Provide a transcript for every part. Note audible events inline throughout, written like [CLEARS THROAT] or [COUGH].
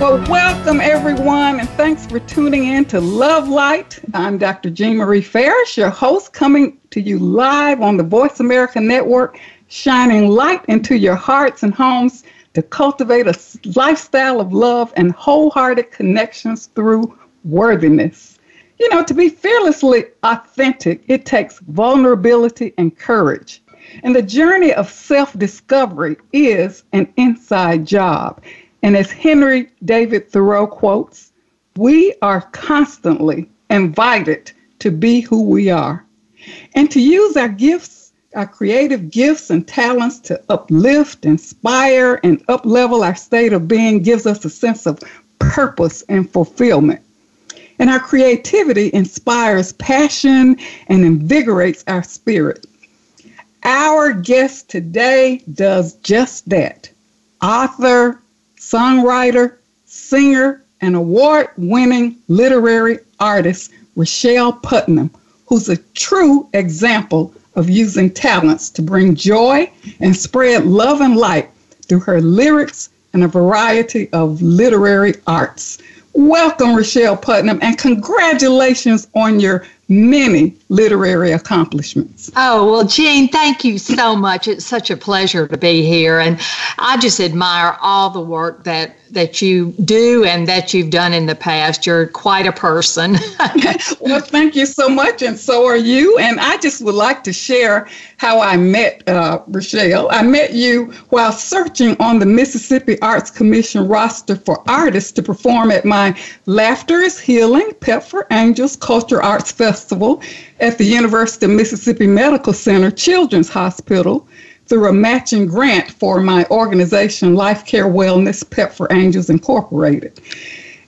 Well, welcome everyone, and thanks for tuning in to Love Light. I'm Dr. Jean Marie Farish, your host, coming to you live on the Voice America Network, shining light into your hearts and homes to cultivate a lifestyle of love and wholehearted connections through worthiness. You know, to be fearlessly authentic, it takes vulnerability and courage. And the journey of self discovery is an inside job. And as Henry David Thoreau quotes, we are constantly invited to be who we are and to use our gifts, our creative gifts and talents to uplift, inspire, and uplevel our state of being gives us a sense of purpose and fulfillment. And our creativity inspires passion and invigorates our spirit. Our guest today does just that. Author, songwriter, singer, and award winning literary artist Rochelle Putnam, who's a true example of using talents to bring joy and spread love and light through her lyrics and a variety of literary arts. Welcome, Rochelle Putnam, and congratulations on your many literary accomplishments. Oh, well, Jean, thank you so much. It's such a pleasure to be here. And I just admire all the work that, that you do and that you've done in the past. You're quite a person. [LAUGHS] well, thank you so much. And so are you. And I just would like to share how I met uh, Rochelle. I met you while searching on the Mississippi Arts Commission roster for artists to perform at my Laughter is Healing Pep for Angels Culture Arts Festival Festival at the University of Mississippi Medical Center Children's Hospital through a matching grant for my organization, Life Care Wellness Pep for Angels Incorporated.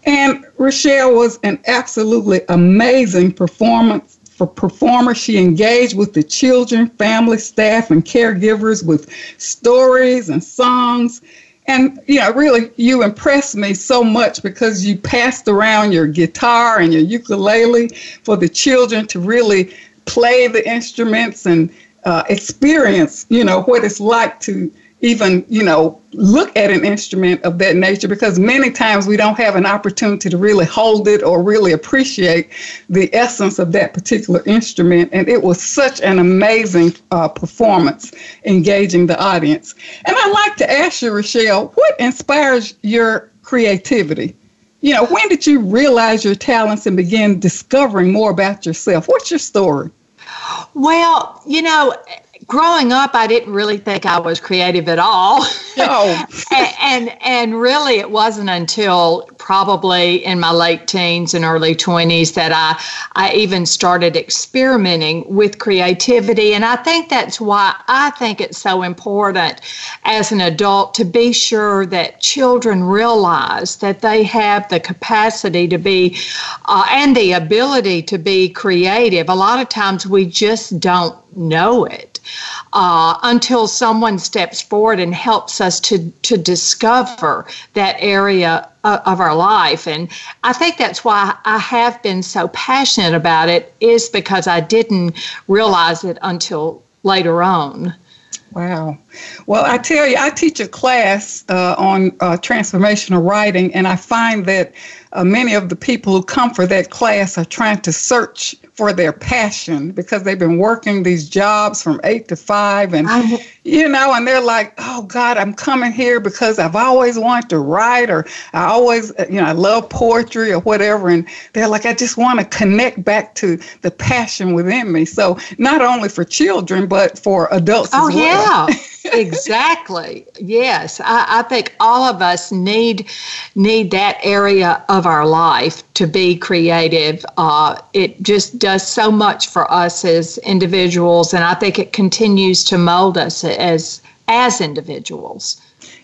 And Rochelle was an absolutely amazing performance for performer. She engaged with the children, family, staff, and caregivers with stories and songs and you know really you impressed me so much because you passed around your guitar and your ukulele for the children to really play the instruments and uh, experience you know what it's like to even, you know, look at an instrument of that nature because many times we don't have an opportunity to really hold it or really appreciate the essence of that particular instrument. And it was such an amazing uh, performance, engaging the audience. And I'd like to ask you, Rochelle, what inspires your creativity? You know, when did you realize your talents and begin discovering more about yourself? What's your story? Well, you know, growing up, I didn't really think I was creative at all. Oh. [LAUGHS] and, and, and really, it wasn't until probably in my late teens and early 20s that I I even started experimenting with creativity. And I think that's why I think it's so important as an adult to be sure that children realize that they have the capacity to be uh, and the ability to be creative. A lot of times we just don't know it uh, until someone steps forward and helps us to, to discover that area of, of our life. And I think that's why I have been so passionate about it, is because I didn't realize it until later on. Wow. Well, I tell you, I teach a class uh, on uh, transformational writing, and I find that uh, many of the people who come for that class are trying to search for their passion because they've been working these jobs from eight to five and I, you know and they're like oh god i'm coming here because i've always wanted to write or i always you know i love poetry or whatever and they're like i just want to connect back to the passion within me so not only for children but for adults oh as well. yeah [LAUGHS] exactly. Yes, I, I, think all of us need need that area of our life to be creative. Uh, it just does so much for us as individuals, and I think it continues to mold us as as individuals.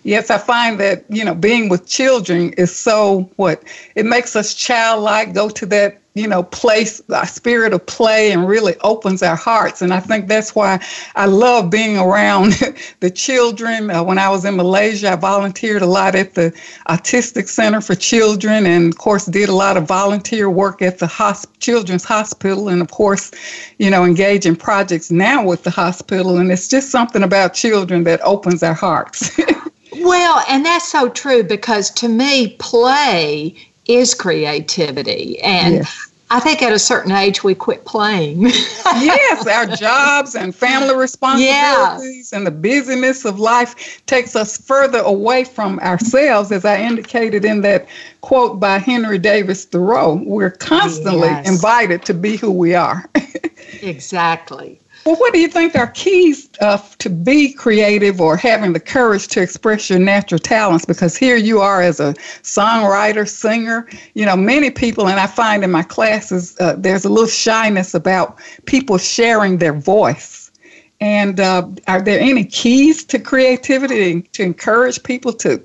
Yes, I find that, you know, being with children is so what it makes us childlike, go to that, you know, place, a spirit of play and really opens our hearts. And I think that's why I love being around [LAUGHS] the children. Uh, when I was in Malaysia, I volunteered a lot at the Autistic Center for Children and, of course, did a lot of volunteer work at the hosp- Children's Hospital and, of course, you know, engage in projects now with the hospital. And it's just something about children that opens our hearts. [LAUGHS] Well, and that's so true because to me, play is creativity. And yes. I think at a certain age we quit playing. [LAUGHS] yes, our jobs and family responsibilities yeah. and the busyness of life takes us further away from ourselves, as I indicated in that quote by Henry David Thoreau. We're constantly yes. invited to be who we are. [LAUGHS] exactly. Well, what do you think are keys uh, to be creative or having the courage to express your natural talents? Because here you are as a songwriter, singer. You know, many people, and I find in my classes, uh, there's a little shyness about people sharing their voice. And uh, are there any keys to creativity to encourage people to,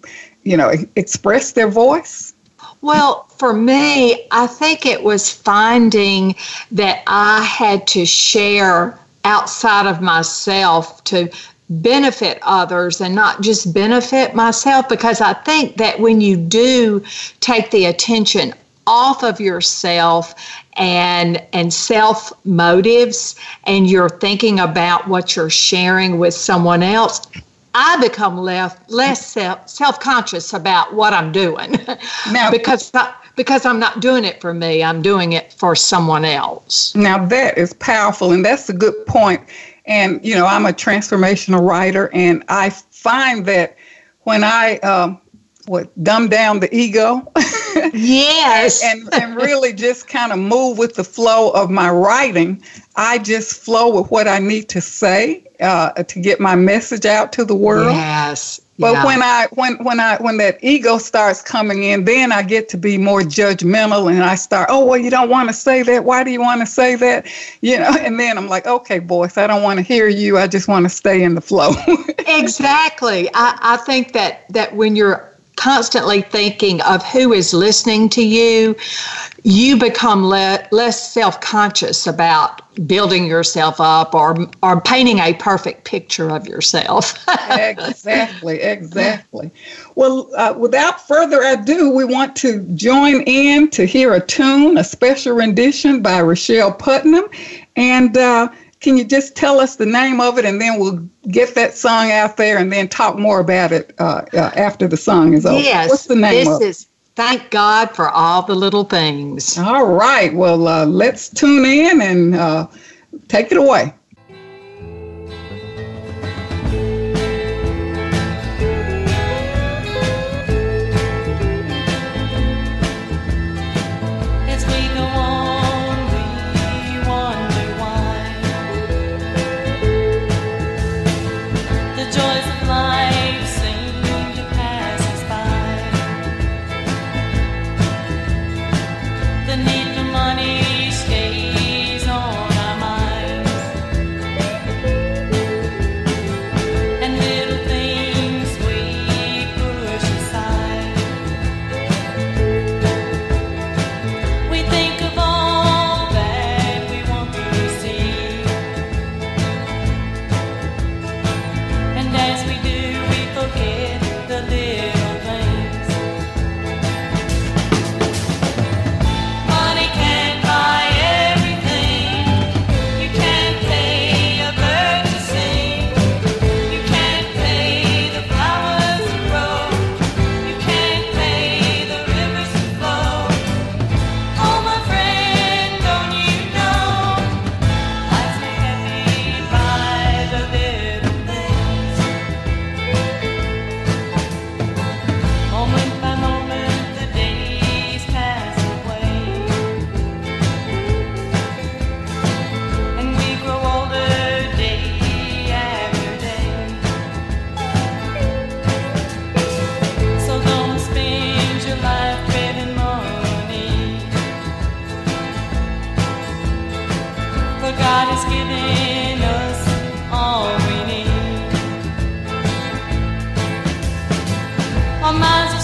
you know, express their voice? Well, for me, I think it was finding that I had to share outside of myself to benefit others and not just benefit myself because I think that when you do take the attention off of yourself and and self motives and you're thinking about what you're sharing with someone else I become less less self self conscious about what I'm doing. Now, [LAUGHS] because I, because I'm not doing it for me, I'm doing it for someone else. Now, that is powerful, and that's a good point. And, you know, I'm a transformational writer, and I find that when I, um, what, dumb down the ego. yes. [LAUGHS] and, and really just kind of move with the flow of my writing, I just flow with what I need to say uh, to get my message out to the world. Yes. But yeah. when I when when I when that ego starts coming in, then I get to be more judgmental and I start, oh well, you don't want to say that. Why do you want to say that? [LAUGHS] You know, and then I'm like, okay, boys, I don't want to hear you. I just want to stay in the flow. [LAUGHS] exactly. I, I think that that when you're constantly thinking of who is listening to you, you become le- less self conscious about building yourself up or, or painting a perfect picture of yourself. [LAUGHS] exactly, exactly. Well, uh, without further ado, we want to join in to hear a tune, a special rendition by Rochelle Putnam. And uh, can you just tell us the name of it, and then we'll get that song out there, and then talk more about it uh, uh, after the song is over. Yes, what's the name this of it? Is- Thank God for all the little things. All right. Well, uh, let's tune in and uh, take it away. It's we go or miles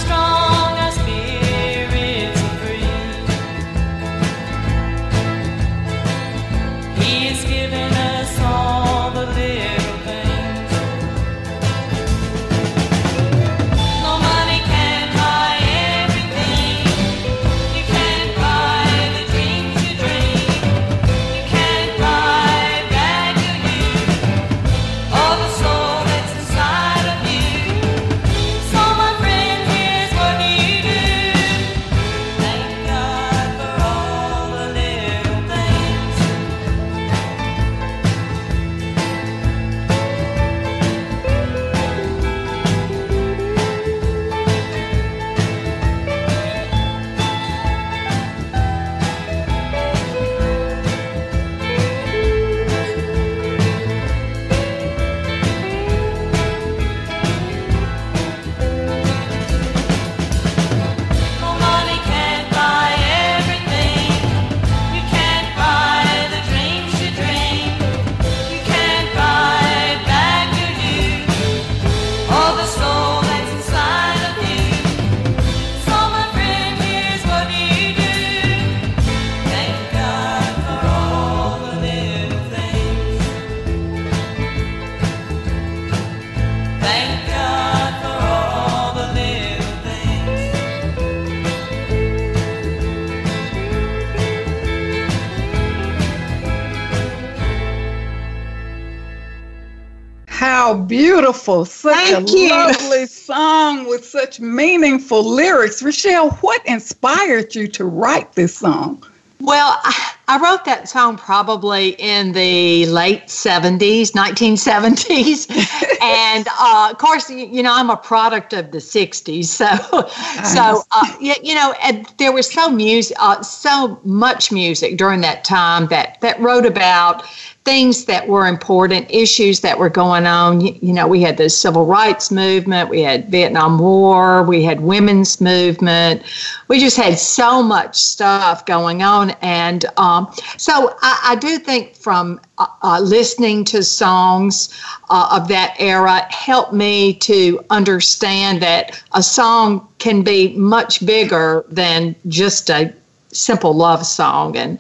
Wow, beautiful. Such Thank a you. lovely song with such meaningful lyrics. Rochelle, what inspired you to write this song? Well, I wrote that song probably in the late 70s, 1970s. [LAUGHS] and uh, of course, you know, I'm a product of the 60s. So, nice. [LAUGHS] so uh, you, you know, there was so music, uh, so much music during that time that, that wrote about things that were important, issues that were going on. You, know, we had the civil rights movement, we had Vietnam War, we had women's movement. We just had so much stuff going on, and um, so I, I, do think from uh, uh, listening to songs uh, of that era helped me to understand that a song can be much bigger than just a simple love song. And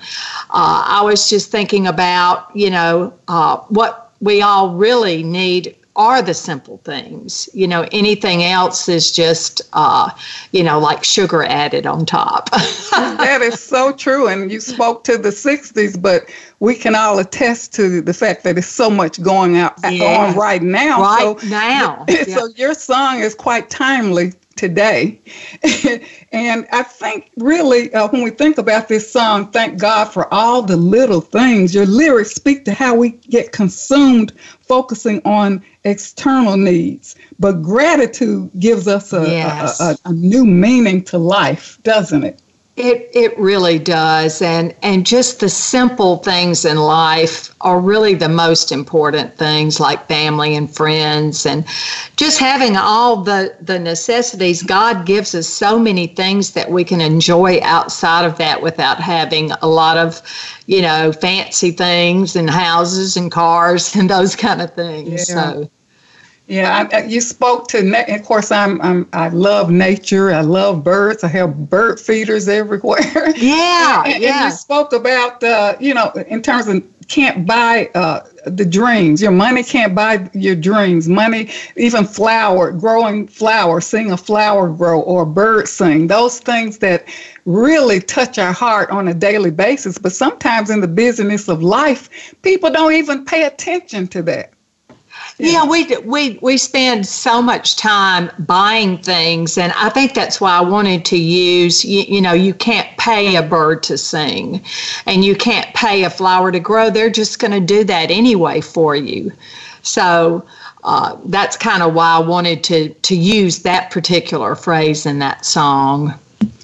uh, I was just thinking about, you know, uh, what we all really need are the simple things. You know, anything else is just, uh, you know, like sugar added on top. [LAUGHS] that is so true. And you spoke to the 60s, but we can all attest to the fact that there's so much going out on right now. Right so, now. [LAUGHS] So yeah. your song is quite timely today. [LAUGHS] and I think really, uh, when we think about this song, thank God for all the little things. Your lyrics speak to how we get consumed focusing on external needs. But gratitude gives us a, yes. a, a, a new meaning to life, doesn't it? It it really does, and and just the simple things in life are really the most important things, like family and friends, and just having all the the necessities. God gives us so many things that we can enjoy outside of that without having a lot of, you know, fancy things and houses and cars [LAUGHS] and those kind of things. Yeah. So. Yeah, I, you spoke to. Na- of course, I'm, I'm. I love nature. I love birds. I have bird feeders everywhere. Yeah, [LAUGHS] and, yeah. And you spoke about, uh, you know, in terms of can't buy uh, the dreams. Your money can't buy your dreams. Money, even flower, growing flower, seeing a flower grow or a bird sing. Those things that really touch our heart on a daily basis. But sometimes in the busyness of life, people don't even pay attention to that. Yeah, we we we spend so much time buying things, and I think that's why I wanted to use. You, you, know, you can't pay a bird to sing, and you can't pay a flower to grow. They're just going to do that anyway for you. So uh, that's kind of why I wanted to to use that particular phrase in that song.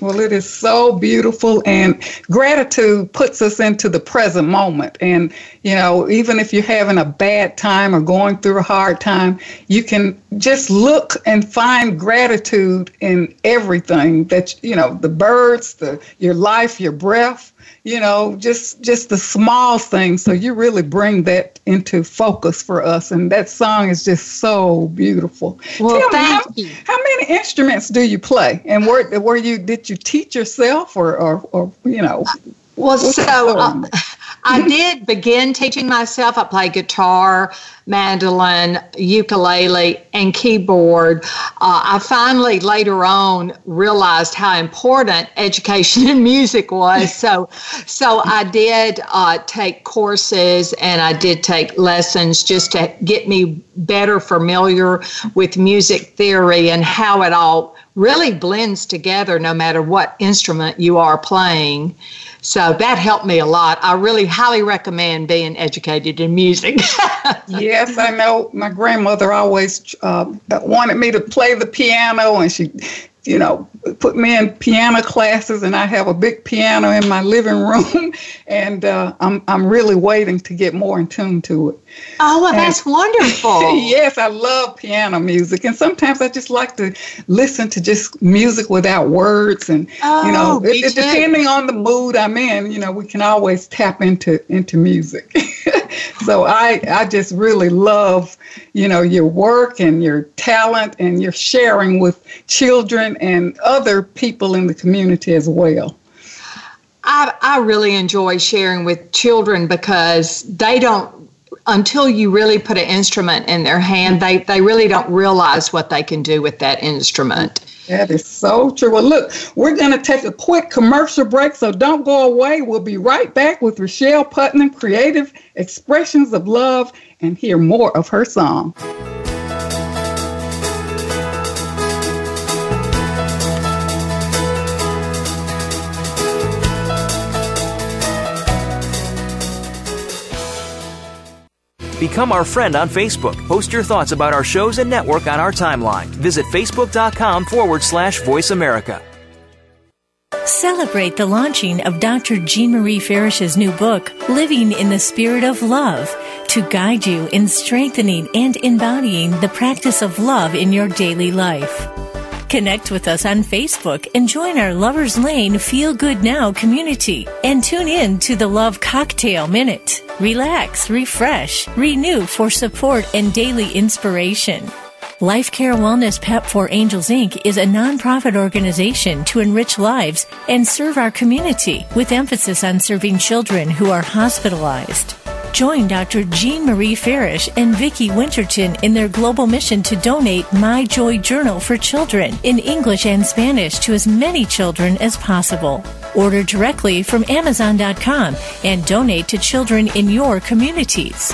Well, it is so beautiful, and gratitude puts us into the present moment. And, you know, even if you're having a bad time or going through a hard time, you can just look and find gratitude in everything that, you know, the birds, the, your life, your breath, you know, just just the small things. So you really bring that into focus for us, and that song is just so beautiful. Well, Tell thank me, how, you. How many instruments do you play, and where were you? Did you teach yourself, or or, or you know? Well, so I did begin teaching myself. I play guitar, mandolin, ukulele, and keyboard. Uh, I finally later on realized how important education in music was. So, so I did uh, take courses and I did take lessons just to get me better familiar with music theory and how it all really blends together no matter what instrument you are playing. So that helped me a lot. I really highly recommend being educated in music. [LAUGHS] yes, I know. My grandmother always uh, wanted me to play the piano, and she you know, put me in piano classes, and I have a big piano in my living room, [LAUGHS] and uh, I'm I'm really waiting to get more in tune to it. Oh, well, and, that's wonderful. [LAUGHS] yes, I love piano music, and sometimes I just like to listen to just music without words, and oh, you know, it, it, depending on the mood I'm in, you know, we can always tap into into music. [LAUGHS] so I I just really love you know your work and your talent and your sharing with children and other people in the community as well. I I really enjoy sharing with children because they don't until you really put an instrument in their hand, they, they really don't realize what they can do with that instrument. That is so true. Well, look, we're going to take a quick commercial break, so don't go away. We'll be right back with Rochelle Putnam, Creative Expressions of Love, and hear more of her song. Become our friend on Facebook. Post your thoughts about our shows and network on our timeline. Visit facebook.com forward slash voice America. Celebrate the launching of Dr. Jean Marie Farish's new book, Living in the Spirit of Love, to guide you in strengthening and embodying the practice of love in your daily life. Connect with us on Facebook and join our Lover's Lane Feel Good Now community and tune in to the Love Cocktail Minute. Relax, refresh, renew for support and daily inspiration. Life Care Wellness Pep for Angels Inc. is a nonprofit organization to enrich lives and serve our community with emphasis on serving children who are hospitalized. Join Dr. Jean Marie Farish and Vicki Winterton in their global mission to donate My Joy Journal for children in English and Spanish to as many children as possible. Order directly from Amazon.com and donate to children in your communities.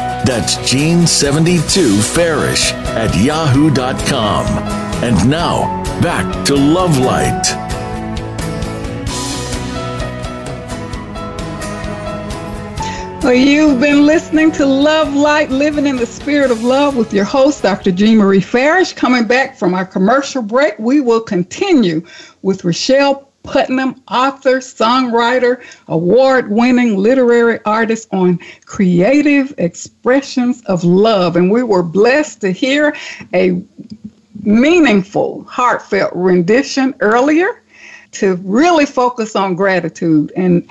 That's Jean72Farish at yahoo.com. And now, back to Love Light. Well, you've been listening to Love Light, Living in the Spirit of Love with your host, Dr. Jean Marie Farish. Coming back from our commercial break, we will continue with Rochelle Putnam, author, songwriter, award winning literary artist on creative expressions of love. And we were blessed to hear a meaningful, heartfelt rendition earlier to really focus on gratitude. And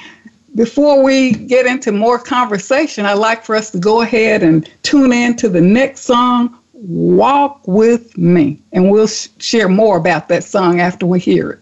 before we get into more conversation, I'd like for us to go ahead and tune in to the next song, Walk With Me. And we'll sh- share more about that song after we hear it.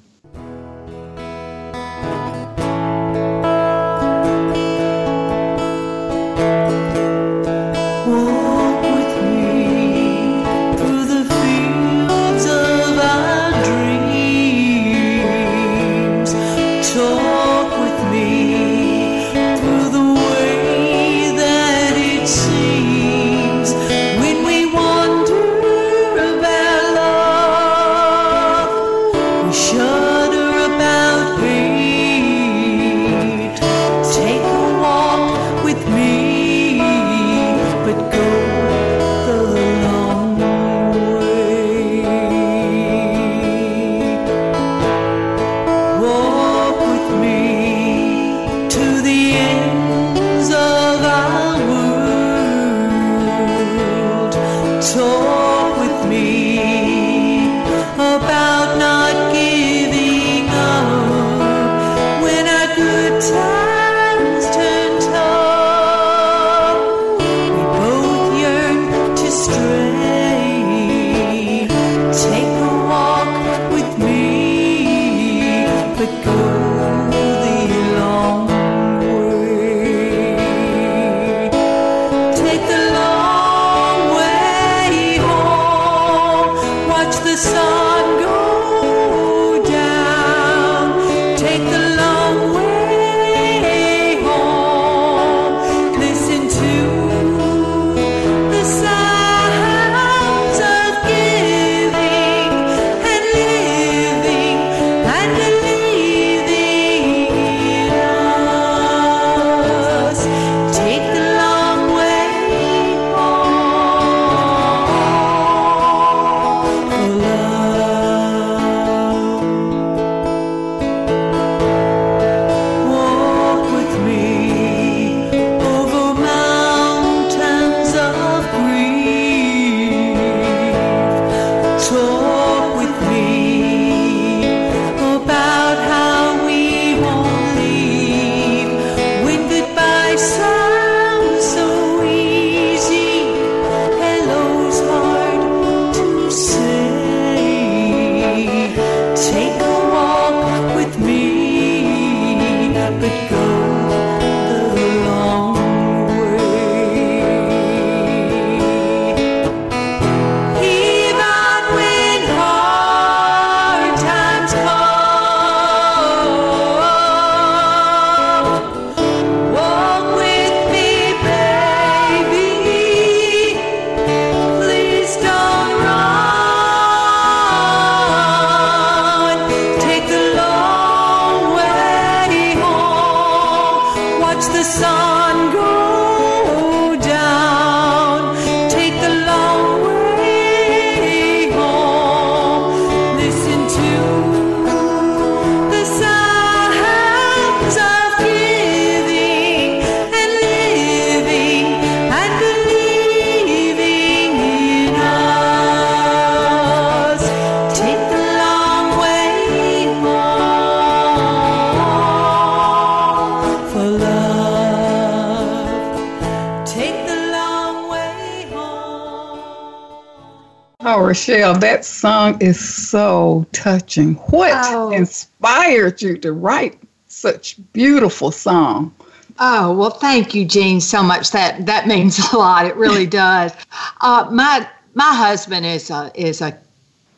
Rochelle, that song is so touching. What oh. inspired you to write such beautiful song? Oh well, thank you, Jean, so much. That that means a lot. It really [LAUGHS] does. Uh, my my husband is a is a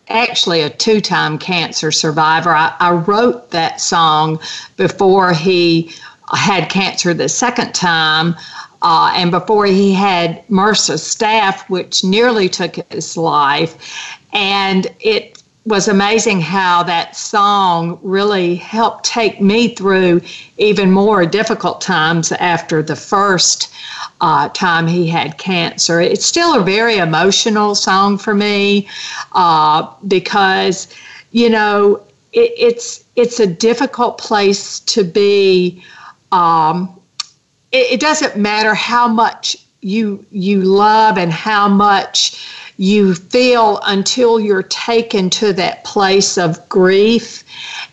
actually a two time cancer survivor. I, I wrote that song before he had cancer the second time. Uh, and before he had MRSA staph, which nearly took his life. And it was amazing how that song really helped take me through even more difficult times after the first uh, time he had cancer. It's still a very emotional song for me uh, because, you know, it, it's it's a difficult place to be. Um, it, it doesn't matter how much you you love and how much you feel until you're taken to that place of grief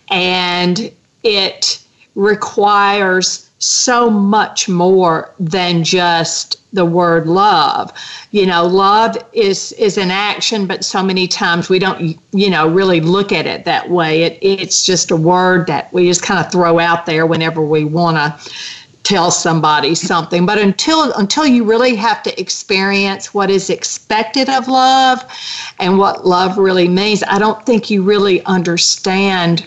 and it requires so much more than just the word love. You know love is is an action but so many times we don't you know really look at it that way. It, it's just a word that we just kind of throw out there whenever we want to tell somebody something. But until until you really have to experience what is expected of love and what love really means i don't think you really understand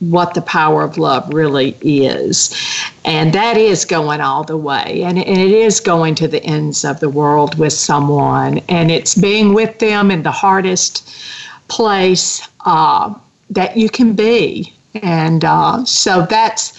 what the power of love really is. And that is going all the way. And, and it is going to the ends of the world with someone. And it's being with them in the hardest place uh, that you can be. And uh, so that's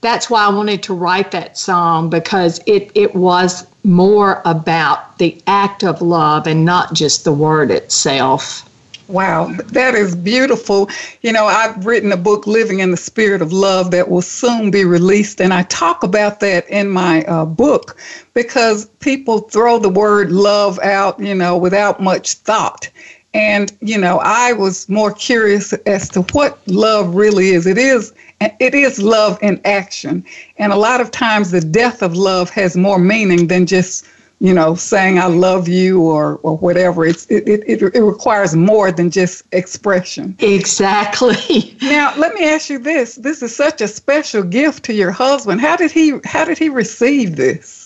that's why I wanted to write that song because it, it was more about the act of love and not just the word itself. Wow, that is beautiful. You know, I've written a book, Living in the Spirit of Love, that will soon be released. And I talk about that in my uh, book because people throw the word love out, you know, without much thought. And, you know, I was more curious as to what love really is. It is it is love in action. And a lot of times the death of love has more meaning than just, you know, saying I love you or, or whatever. It's, it, it, it requires more than just expression. Exactly. [LAUGHS] Now, let me ask you this. This is such a special gift to your husband. How did he how did he receive this?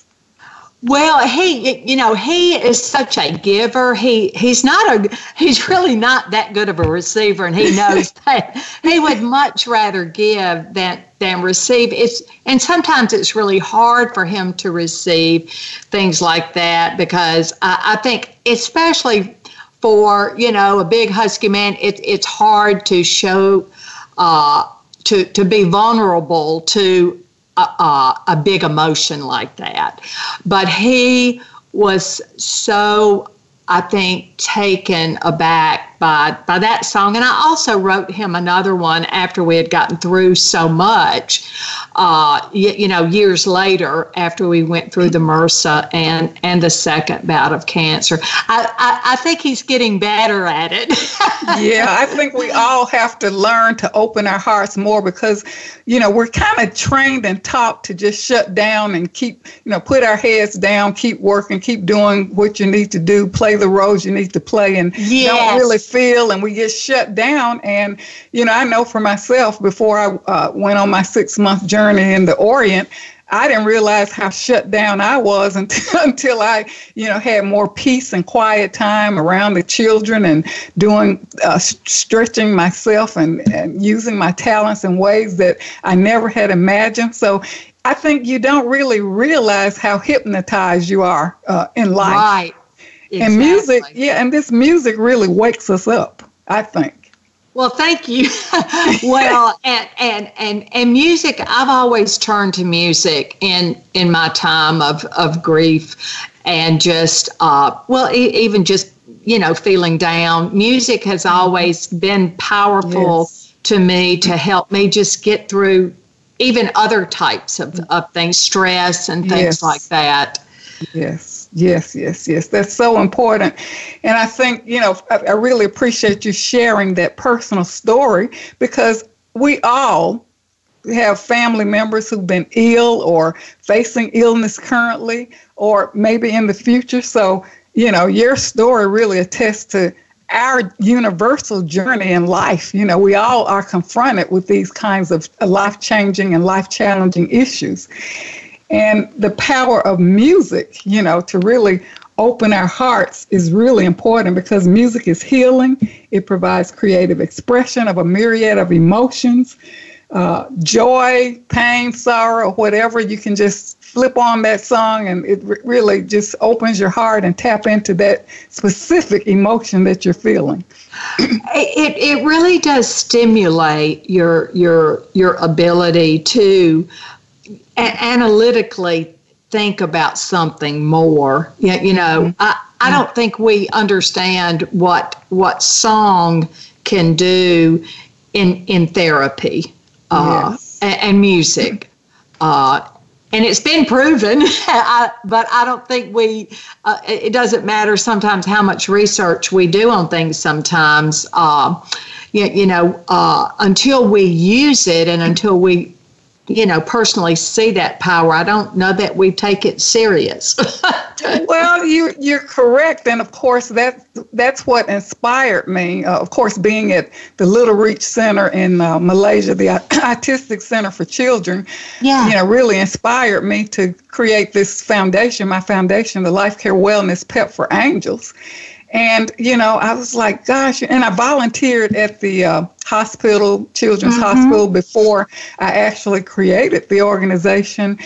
Well, he, you know, he is such a giver. He he's not a he's really not that good of a receiver, and he [LAUGHS] knows that. He would much rather give than than receive. It's and sometimes it's really hard for him to receive things like that because I, I think, especially for you know a big husky man, it, it's hard to show. Uh, to, to be vulnerable to a, a, big emotion like that. But he was so, I think, taken aback by by that song. And I also wrote him another one after we had gotten through so much. Uh, you, you know, years later, after we went through the MRSA and and the second bout of cancer, I I, I think he's getting better at it. [LAUGHS] yeah, I think we all have to learn to open our hearts more because, you know, we're kind of trained and taught to just shut down and keep, you know, put our heads down, keep working, keep doing what you need to do, play the roles you need to play, and yes. don't really feel and we get shut down. And, you know, I know for myself before I uh, went on my six month journey in the Orient, I didn't realize how shut down I was [LAUGHS] until, until I, you know, had more peace and quiet time around the children and doing, uh, stretching myself and, and using my talents in ways that I never had imagined. So I think you don't really realize how hypnotized you are uh, in life. Right. Exactly. And music, yeah, and this music really wakes us up, I think. Well, thank you. [LAUGHS] well, and, and and and music, I've always turned to music in in my time of of grief and just uh well, e- even just you know feeling down. Music has mm-hmm. always been powerful yes. to me to help me just get through even other types of, of things, stress and things yes. like that. Yes. Yes, yes, yes. That's so important. And I think, you know, I, I really appreciate you sharing that personal story because we all have family members who've been ill or facing illness currently or maybe in the future. So, you know, your story really attests to our universal journey in life. You know, we all are confronted with these kinds of life changing and life challenging issues. And the power of music, you know, to really open our hearts is really important because music is healing. It provides creative expression of a myriad of emotions, uh, joy, pain, sorrow, whatever. You can just flip on that song and it really just opens your heart and tap into that specific emotion that you're feeling. [CLEARS THROAT] it, it really does stimulate your your your ability to a- analytically think about something more. You, you know, mm-hmm. I, I don't think we understand what what song can do in in therapy uh, yes. and, and, music. Uh, and it's been proven, [LAUGHS] I, but I don't think we, uh, it doesn't matter sometimes how much research we do on things sometimes. Uh, you, you know, uh, until we use it and until we you know, personally see that power. I don't know that we take it serious. [LAUGHS] well, you you're correct, and of course that that's what inspired me. Uh, of course, being at the Little Reach Center in uh, Malaysia, the [COUGHS] Autistic Center for Children, yeah, you know, really inspired me to create this foundation. My foundation, the Life Care Wellness Pep for Angels, and, you know, I was like, gosh, and I volunteered at the uh, hospital, Children's mm-hmm. Hospital, before I actually created the organization.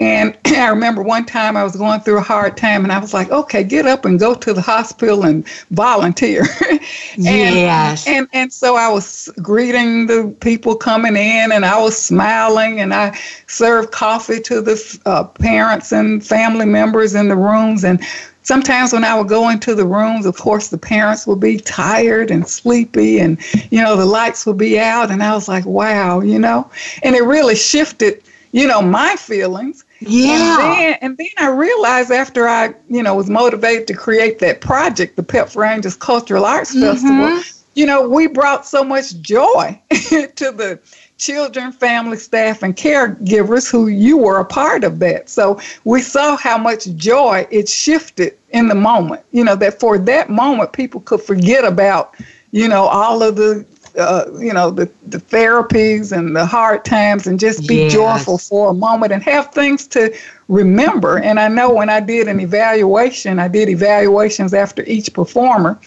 And [CLEARS THROAT] I remember one time I was going through a hard time and I was like, okay, get up and go to the hospital and volunteer. [LAUGHS] and, yes. And, and so I was greeting the people coming in and I was smiling and I served coffee to the uh, parents and family members in the rooms. And sometimes when I would go into the rooms, of course, the parents would be tired and sleepy, and you know the lights would be out, and I was like, wow, you know, and it really shifted, you know, my feelings. Yeah. And then, and then I realized after I, you know, was motivated to create that project, the Pep for Angels Cultural Arts mm-hmm. Festival, you know, we brought so much joy [LAUGHS] to the children, family, staff, and caregivers who you were a part of that. So we saw how much joy it shifted in the moment. You know, that for that moment, people could forget about, you know, all of the, uh, you know, the, the therapies and the hard times and just be yes. joyful for a moment and have things to remember. And I know when I did an evaluation, I did evaluations after each performer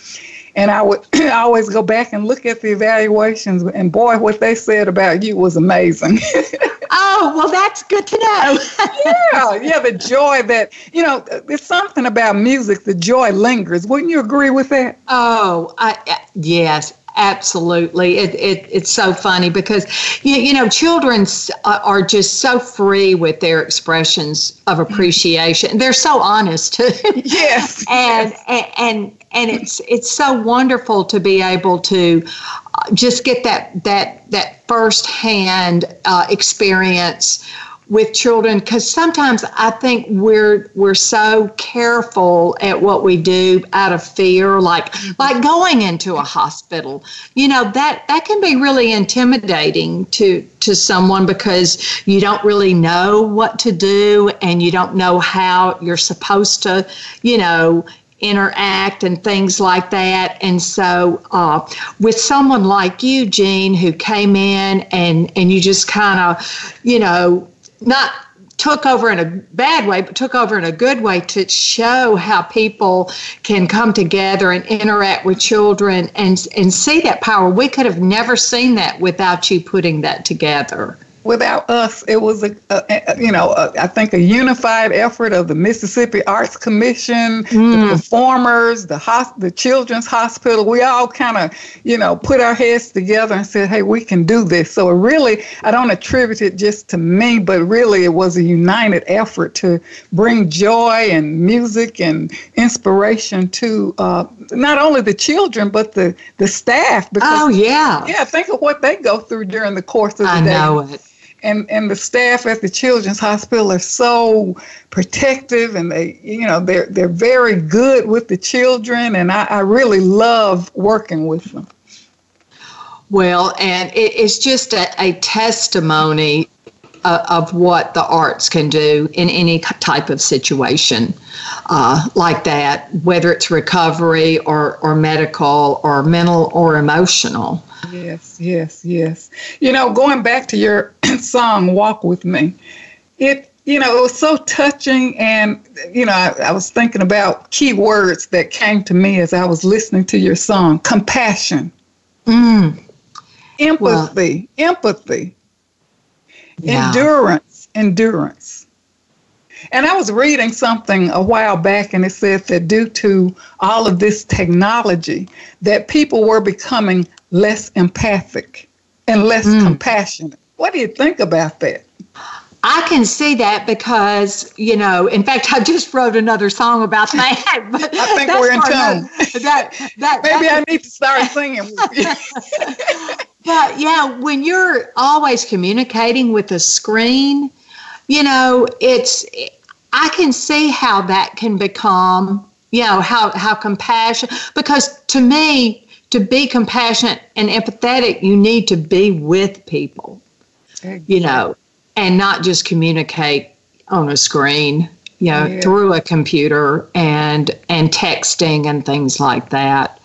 and I would [CLEARS THROAT] always go back and look at the evaluations, and boy, what they said about you was amazing. [LAUGHS] oh, well, that's good to know. [LAUGHS] yeah, yeah, the joy that, you know, there's something about music, the joy lingers. Wouldn't you agree with that? Oh, I, yes, absolutely it, it, it's so funny because you, you know children are just so free with their expressions of mm-hmm. appreciation they're so honest too yes [LAUGHS] and, yes. and and and it's it's so wonderful to be able to uh, just get that that that firsthand uh, experience with children because sometimes I think we're we're so careful at what we do out of fear, like like going into a hospital. You know that that can be really intimidating to to someone because you don't really know what to do and you don't know how you're supposed to, you know, interact and things like that. And so, uh, with someone like you, Jean, who came in and and you just kind of, you know, not took over in a bad way, but took over in a good way to show how people can come together and interact with children and and see that power. We could have never seen that without you putting that together without us, it was a, a, a you know a, I think a unified effort of the Mississippi Arts Commission, mm. the performers, the hos- the Children's Hospital. We all kind of you know put our heads together and said, hey, we can do this. So it really, I don't attribute it just to me, but really it was a united effort to bring joy and music and inspiration to uh, not only the children but the the staff. Because, oh yeah, yeah. Think of what they go through during the course of the I day. I know it and and the staff at the children's hospital are so protective and they you know they're they're very good with the children and I, I really love working with them. Well and it, it's just a, a testimony uh, of what the arts can do in any type of situation uh, like that, whether it's recovery or, or medical or mental or emotional. Yes, yes, yes. You know, going back to your [CLEARS THROAT] song "Walk with Me," it you know it was so touching, and you know I, I was thinking about key words that came to me as I was listening to your song: compassion, mm. empathy, well, empathy, yeah. endurance, endurance. And I was reading something a while back, and it said that due to all of this technology, that people were becoming less empathic and less mm. compassionate. What do you think about that? I can see that because, you know, in fact, I just wrote another song about that. But [LAUGHS] I think we're in tune. That, that, Maybe I need to start singing. [LAUGHS] but yeah, when you're always communicating with a screen, you know, it's, I can see how that can become, you know, how, how compassion, because to me, to be compassionate and empathetic, you need to be with people, exactly. you know, and not just communicate on a screen, you know, yeah. through a computer and and texting and things like that.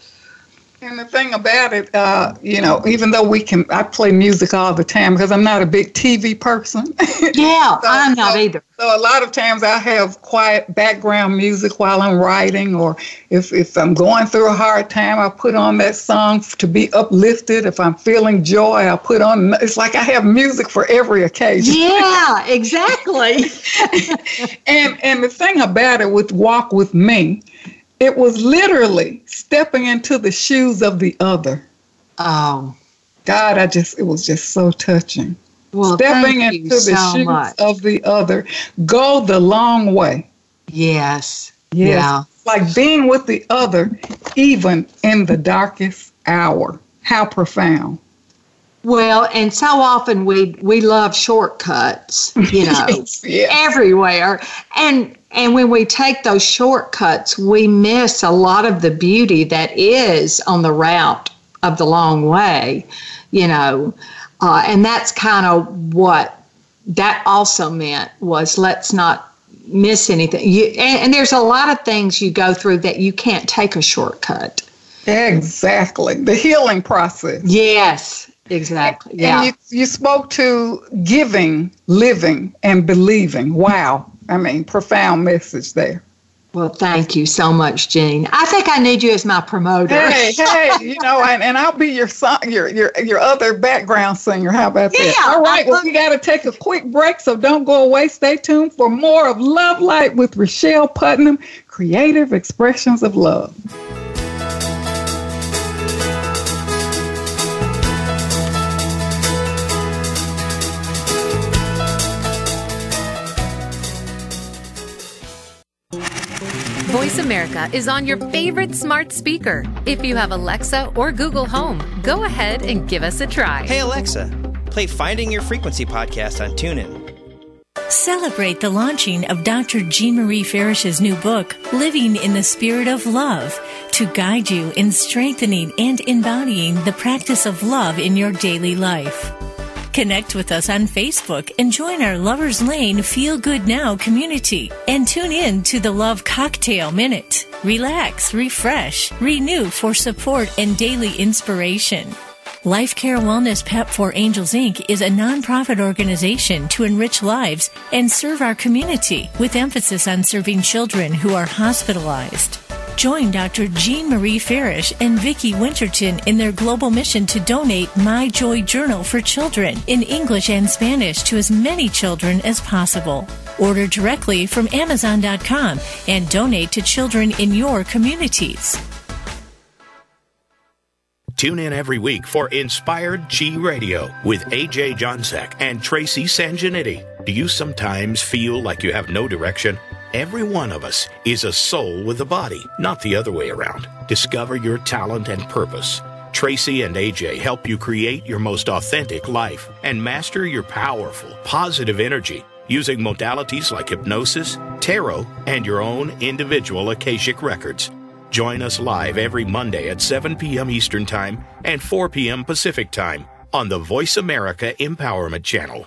And the thing about it, uh, you know, even though we can, I play music all the time because I'm not a big TV person. [LAUGHS] Yeah, so, I'm not so, either. So a lot of times I have quiet background music while I'm writing, or if if I'm going through a hard time, I put on that song to be uplifted. If I'm feeling joy, I put on. It's like I have music for every occasion. Yeah, [LAUGHS] exactly. [LAUGHS] and and the thing about it with Walk with Me it was literally stepping into the shoes of the other. Oh. God, I just, it was just so touching. Well, stepping into the so shoes much. of the other. Go the long way. Yes. Yes. Yeah. Like being with the other, even in the darkest hour. How profound. Well, and so often we we love shortcuts, you know, [LAUGHS] yeah. everywhere. And and when we take those shortcuts, we miss a lot of the beauty that is on the route of the long way, you know. Uh, and that's kind of what that also meant was let's not miss anything. You, and, and there's a lot of things you go through that you can't take a shortcut. Exactly. The healing process. Yes, exactly. Yeah. And you, you spoke to giving, living, and believing. Wow. I mean, profound message there. Well, thank you so much, Jean. I think I need you as my promoter. Hey, hey, you know, and, and I'll be your song, your your your other background singer. How about that? Yeah, All right. Well, we got to take a quick break, so don't go away. Stay tuned for more of Love Light with Rochelle Putnam, Creative Expressions of Love. Voice America is on your favorite smart speaker. If you have Alexa or Google Home, go ahead and give us a try. Hey, Alexa, play Finding Your Frequency podcast on TuneIn. Celebrate the launching of Dr. Jean Marie Farish's new book, Living in the Spirit of Love, to guide you in strengthening and embodying the practice of love in your daily life. Connect with us on Facebook and join our Lovers Lane Feel Good Now community and tune in to the Love Cocktail Minute. Relax, refresh, renew for support and daily inspiration. Life Care Wellness Pep for Angels Inc. is a nonprofit organization to enrich lives and serve our community with emphasis on serving children who are hospitalized. Join Dr. Jean Marie Farish and Vicki Winterton in their global mission to donate My Joy Journal for children in English and Spanish to as many children as possible. Order directly from Amazon.com and donate to children in your communities. Tune in every week for Inspired Chi Radio with AJ Johnsek and Tracy Sanjanity. Do you sometimes feel like you have no direction? Every one of us is a soul with a body, not the other way around. Discover your talent and purpose. Tracy and AJ help you create your most authentic life and master your powerful, positive energy using modalities like hypnosis, tarot, and your own individual Akashic records. Join us live every Monday at 7 p.m. Eastern Time and 4 p.m. Pacific Time on the Voice America Empowerment Channel.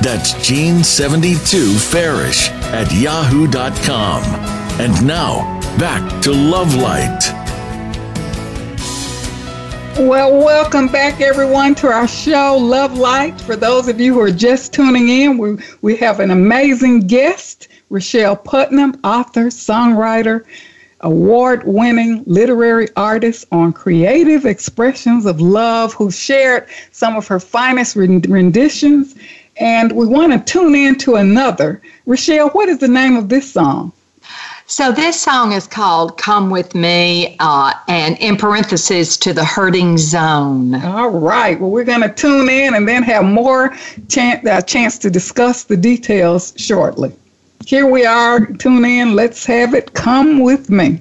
That's Jean72Farish at yahoo.com. And now, back to Love Light. Well, welcome back, everyone, to our show, Love Light. For those of you who are just tuning in, we, we have an amazing guest, Rochelle Putnam, author, songwriter, award winning literary artist on creative expressions of love, who shared some of her finest renditions. And we want to tune in to another. Rochelle, what is the name of this song? So this song is called "Come with Me," uh, and in parentheses to the hurting zone. All right. Well, we're going to tune in and then have more chance, uh, chance to discuss the details shortly. Here we are. Tune in. Let's have it. Come with me.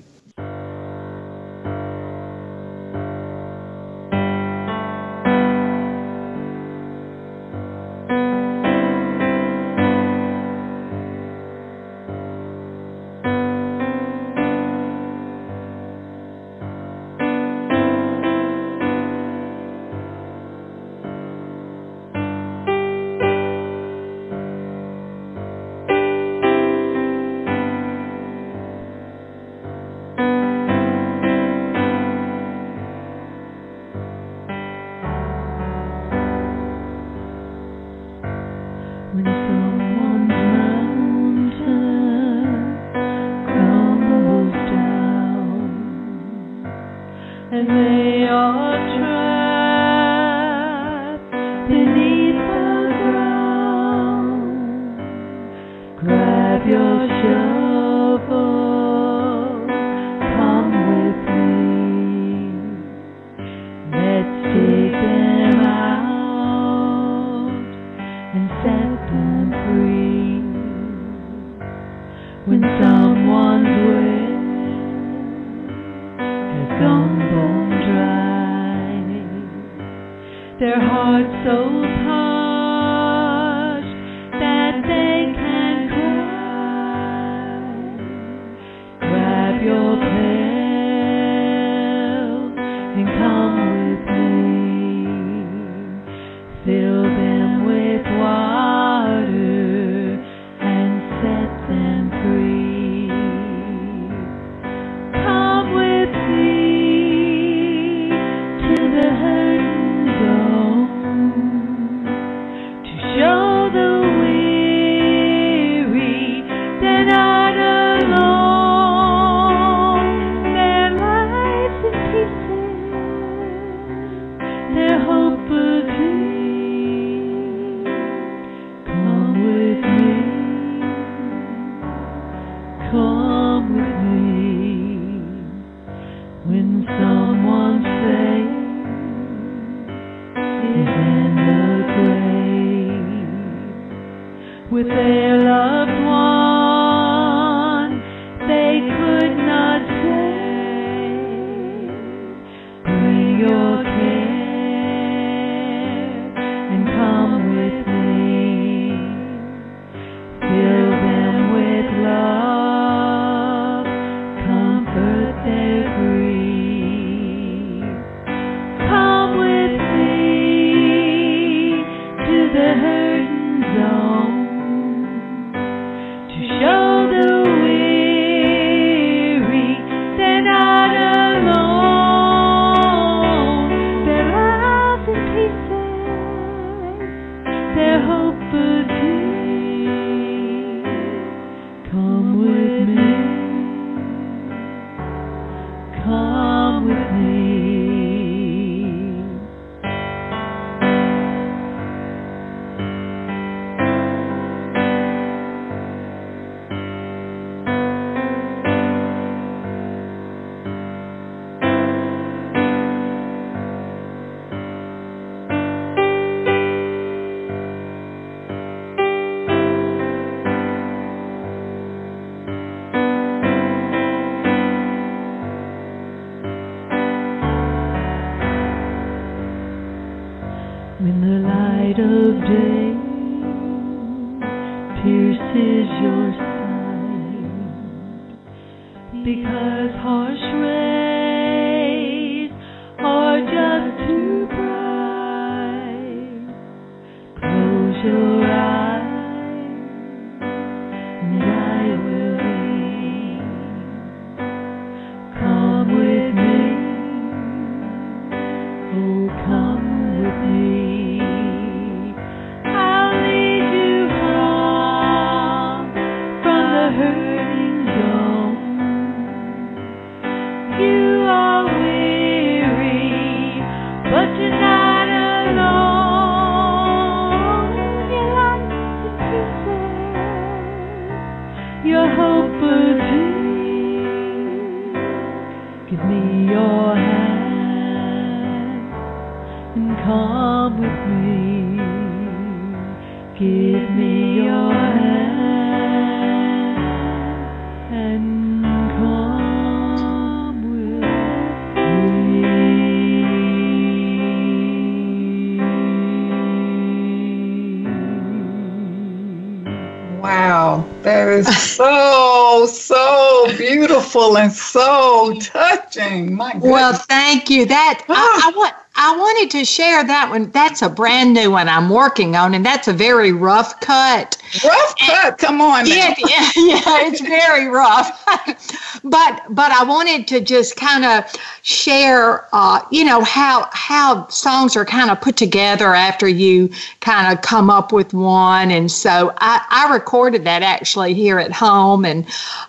Is so, so beautiful and so touching. My goodness. Well, thank you. That I, I ah. want. I wanted to share that one. That's a brand new one I'm working on, and that's a very rough cut. Rough cut. Come on. Yeah, [LAUGHS] yeah, yeah. It's very rough, [LAUGHS] but but I wanted to just kind of share, uh, you know, how how songs are kind of put together after you kind of come up with one, and so I, I recorded that actually here at home, and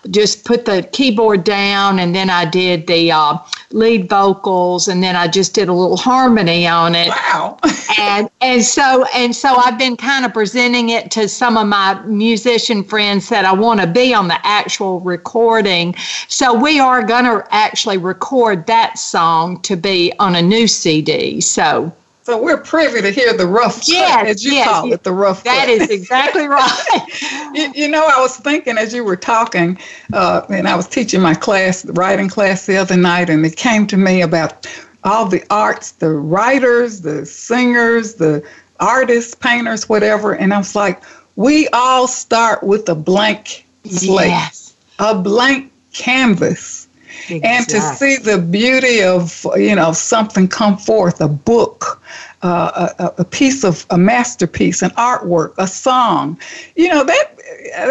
just put the keyboard down, and then I did the uh, lead vocals, and then I just did a little harmony on it. Wow. [LAUGHS] and and so and so I've been kind of presenting it to some of my musician friends that I want to be on the actual recording. So we are going to actually record that song to be on a new CD. So So we're privy to hear the rough Yes, cut, as you yes, call it, the rough that cut. is exactly [LAUGHS] right. you, you know, I was thinking as you were talking, uh, and I was teaching my class, the writing class the other night, and it came to me about all the arts, the writers, the singers, the artists, painters, whatever. And I was like, we all start with a blank slate, Yes. a blank canvas. And to see the beauty of, you know, something come forth, a book, uh, a, a piece of a masterpiece, an artwork, a song, you know, that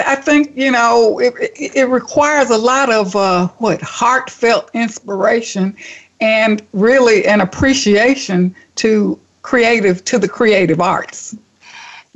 I think, you know, it, it, it requires a lot of uh, what heartfelt inspiration and really an appreciation to creative to the creative arts.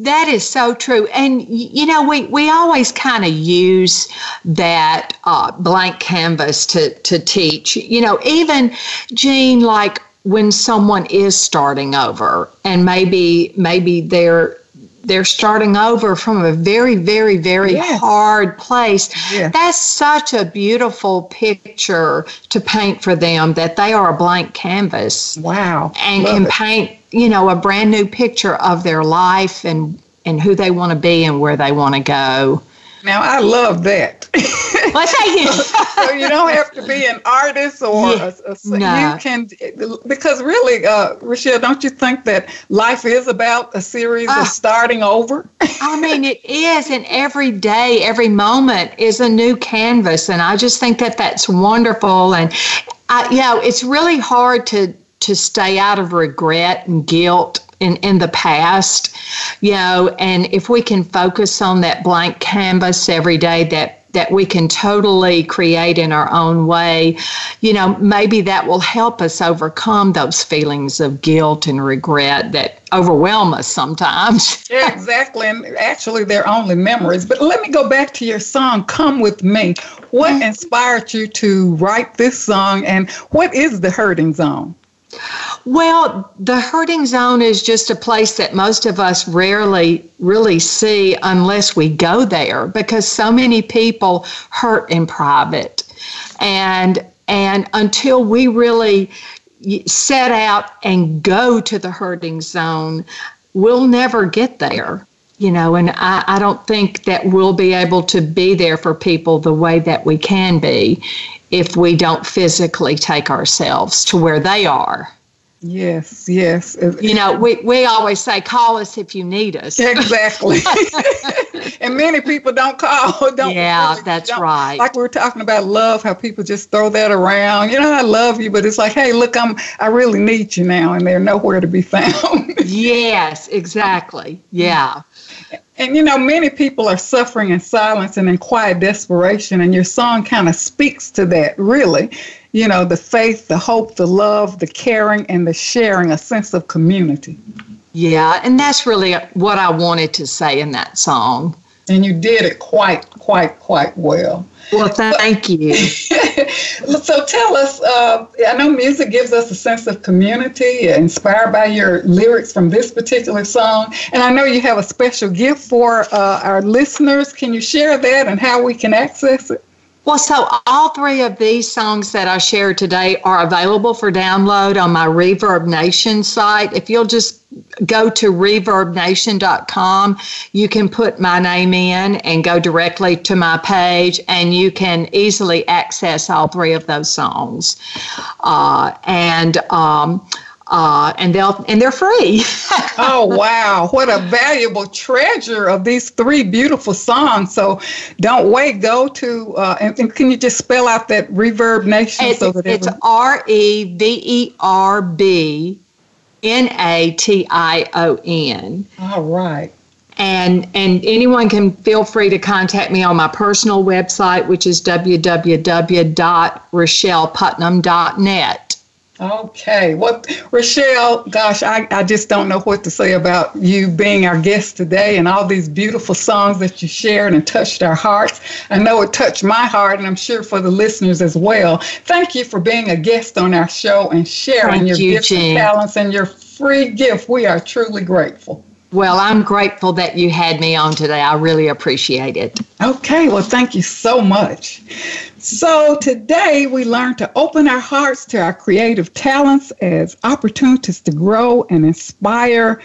That is so true. And, you know, we, we always kind of use that uh, blank canvas to, to teach. You know, even, Jean, like when someone is starting over and maybe maybe they're they're starting over from a very very very Yes. hard place Yes. that's such a beautiful picture to paint for them that they are a blank canvas Wow. and Love can it. paint you know a brand new picture of their life and and who they want to be and where they want to go Now I love that. [LAUGHS] well thank you [LAUGHS] so you don't have to be an artist or Yeah. a, a, No. you can because really, uh, Rochelle, don't you think that life is about a series Ah. of starting over? I mean, it is, and every day, every moment is a new canvas, and I just think that that's wonderful. And I, you know, it's really hard to to stay out of regret and guilt in in the past, you know. And if we can focus on that blank canvas every day, that that we can totally create in our own way, you know, maybe that will help us overcome those feelings of guilt and regret that overwhelm us sometimes. Yeah, [LAUGHS] exactly. And actually, they're only memories. But let me go back to your song, Come With Me. What Mm-hmm. inspired you to write this song, and what is the hurting zone? Well, the hurting zone is just a place that most of us rarely really see unless we go there because so many people hurt in private. And and until we really set out and go to the hurting zone, we'll never get there. You know, and I, I don't think that we'll be able to be there for people the way that we can be if we don't physically take ourselves to where they are. Yes, yes. You know, we, we always say, call us if you need us. Exactly. [LAUGHS] and many people don't call. Don't yeah, that's don't, right. Like we were talking about love, how people just throw that around. You know, I love you, but it's like, hey, look, I'm I really need you now, and they're nowhere to be found. yes, exactly. Yeah. And you know, many people are suffering in silence and in quiet desperation, and your song kind of speaks to that, really. You know, the faith, the hope, the love, the caring, and the sharing, a sense of community. Yeah, and that's really what I wanted to say in that song. And you did it quite, quite, quite well. Well, [LAUGHS] thank you. [LAUGHS] so tell us, uh, I know music gives us a sense of community, inspired by your lyrics from this particular song. And I know you have a special gift for uh, our listeners. Can you share that and how we can access it? Well, so all three of these songs that I shared today are available for download on my Reverb Nation site. If you'll just go to reverbnation.com, you can put my name in and go directly to my page, and you can easily access all three of those songs. Uh, and um, uh, and they'll and they're free. [LAUGHS] oh wow, what a valuable treasure of these three beautiful songs! So don't wait, go to uh, and, and, can you just spell out that Reverb Nation? It's, so that it's R E V E R B N A T I O N. All right. And and anyone can feel free to contact me on my personal website, which is www.rochelleputnam.net. Okay. Well, Rochelle, gosh, I, I just don't know what to say about you being our guest today and all these beautiful songs that you shared and touched our hearts. I know it touched my heart, and I'm sure for the listeners as well. Thank you for being a guest on our show and sharing Thank your you, gifts and talents and your free gift. We are truly grateful. Well, I'm grateful that you had me on today. I really appreciate it. Okay, well, thank you so much. So, today we learned to open our hearts to our creative talents as opportunities to grow and inspire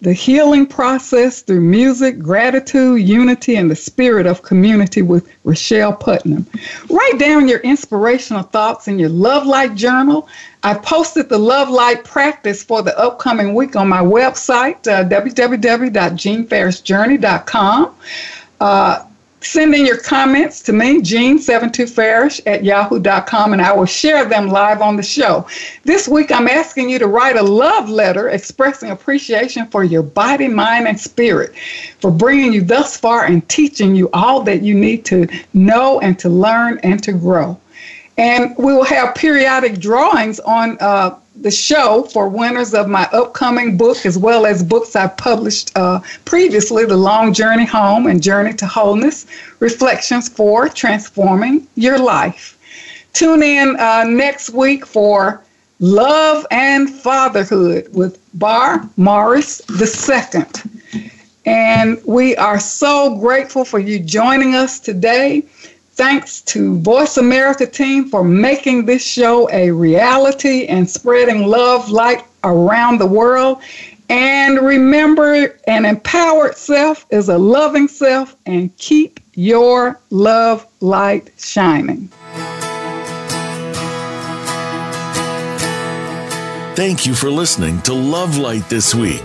the healing process through music, gratitude, unity, and the spirit of community with Rochelle Putnam. Write down your inspirational thoughts in your Love Light journal. I posted the Love Light practice for the upcoming week on my website, uh. Uh, Send in your comments to me, Jean72Farish at yahoo.com, and I will share them live on the show. This week, I'm asking you to write a love letter expressing appreciation for your body, mind, and spirit, for bringing you thus far and teaching you all that you need to know and to learn and to grow. And we will have periodic drawings on uh, the show for winners of my upcoming book, as well as books I've published uh, previously The Long Journey Home and Journey to Wholeness Reflections for Transforming Your Life. Tune in uh, next week for Love and Fatherhood with Bar Morris II. And we are so grateful for you joining us today. Thanks to Voice America team for making this show a reality and spreading love light around the world. And remember, an empowered self is a loving self, and keep your love light shining. Thank you for listening to Love Light this week.